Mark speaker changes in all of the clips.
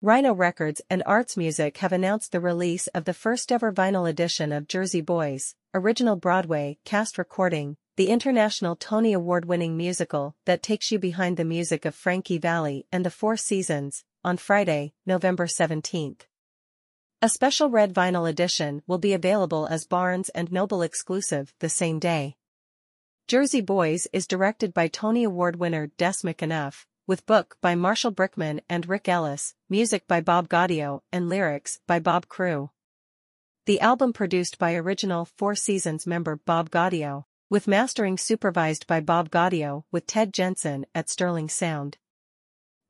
Speaker 1: Rhino Records and Arts Music have announced the release of the first-ever vinyl edition of Jersey Boys, original Broadway cast recording, the international Tony Award-winning musical that takes you behind the music of Frankie Valli and the Four Seasons, on Friday, November 17th. A special red vinyl edition will be available as Barnes & Noble exclusive the same day. Jersey Boys is directed by Tony Award winner Des McAnuff, with book by Marshall Brickman and Rick Ellis, music by Bob Gaudio, and lyrics by Bob Crewe. The album produced by original Four Seasons member Bob Gaudio, with mastering supervised by Bob Gaudio with Ted Jensen at Sterling Sound.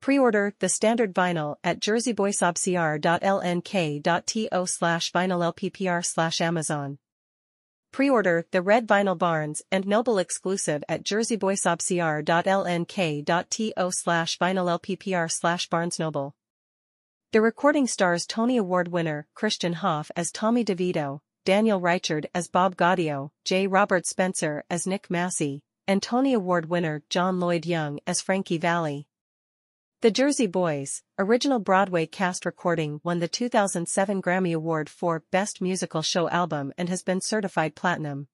Speaker 1: Pre-order the standard vinyl at jerseyboysobcr.lnk.to slash vinylLPPR slash Amazon. Pre-order the red vinyl Barnes and Noble exclusive at jerseyboysobcr.lnk.to slash vinylLPPR slash Barnes Noble. The recording stars Tony Award winner Christian Hoff as Tommy DeVito, Daniel Reichard as Bob Gaudio, J. Robert Spencer as Nick Massi, and Tony Award winner John Lloyd Young as Frankie Valli. The Jersey Boys, original Broadway cast recording won the 2007 Grammy Award for Best Musical Show Album and has been certified platinum.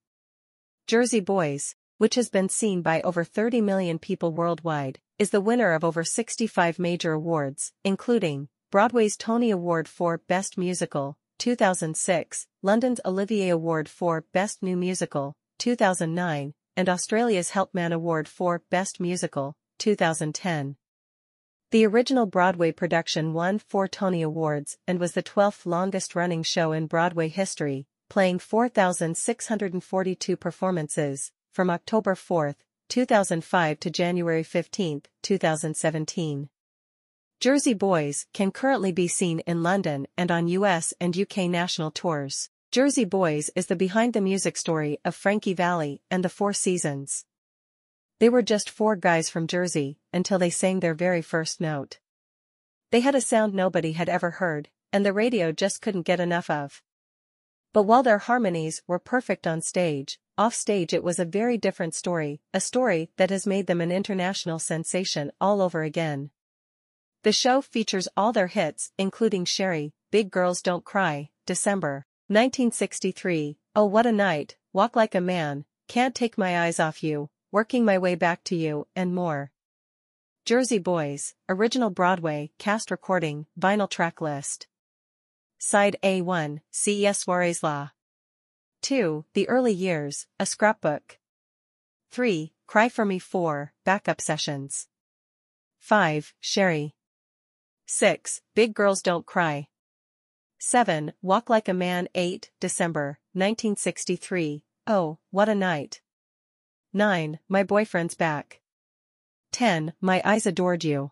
Speaker 1: Jersey Boys, which has been seen by over 30 million people worldwide, is the winner of over 65 major awards, including Broadway's Tony Award for Best Musical, 2006, London's Olivier Award for Best New Musical, 2009, and Australia's Helpman Award for Best Musical, 2010. The original Broadway production won four Tony Awards and was the 12th longest-running show in Broadway history, playing 4,642 performances, from October 4, 2005 to January 15, 2017. Jersey Boys can currently be seen in London and on US and UK national tours. Jersey Boys is the behind-the-music story of Frankie Valli and the Four Seasons. They were just four guys from Jersey, until they sang their very first note. They had a sound nobody had ever heard, and the radio just couldn't get enough of. But while their harmonies were perfect on stage, off stage it was a very different story, a story that has made them an international sensation all over again. The show features all their hits, including Sherry, Big Girls Don't Cry, December, 1963, Oh What a Night, Walk Like a Man, Can't Take My Eyes Off You, Working My Way Back to You, and more. Jersey Boys, Original Broadway, Cast Recording, Vinyl Track List. Side A1, Ces Soirées-Là. 2. The Early Years, A Scrapbook. 3. Cry For Me 4, Backup Sessions. 5. Sherry. 6. Big Girls Don't Cry. 7. Walk Like a Man 8. December, 1963, Oh, What a Night. 9. My boyfriend's back. 10. My eyes adored you.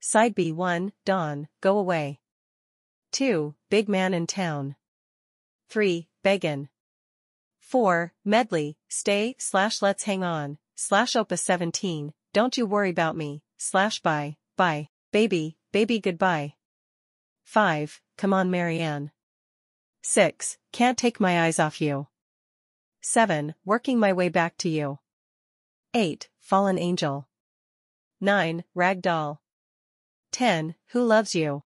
Speaker 1: Side B1, Dawn, Go Away. 2. Big Man in Town. 3. Beggin'. 4. Medley, Stay, slash Let's Hang On, slash Opus 17, Don't You Worry About Me, slash Bye, Bye, Baby, Baby Goodbye. 5. Come On Marianne. 6. Can't Take My Eyes Off You. 7. Working my way back to you. 8. Fallen angel. 9. Rag doll. 10. Who loves you?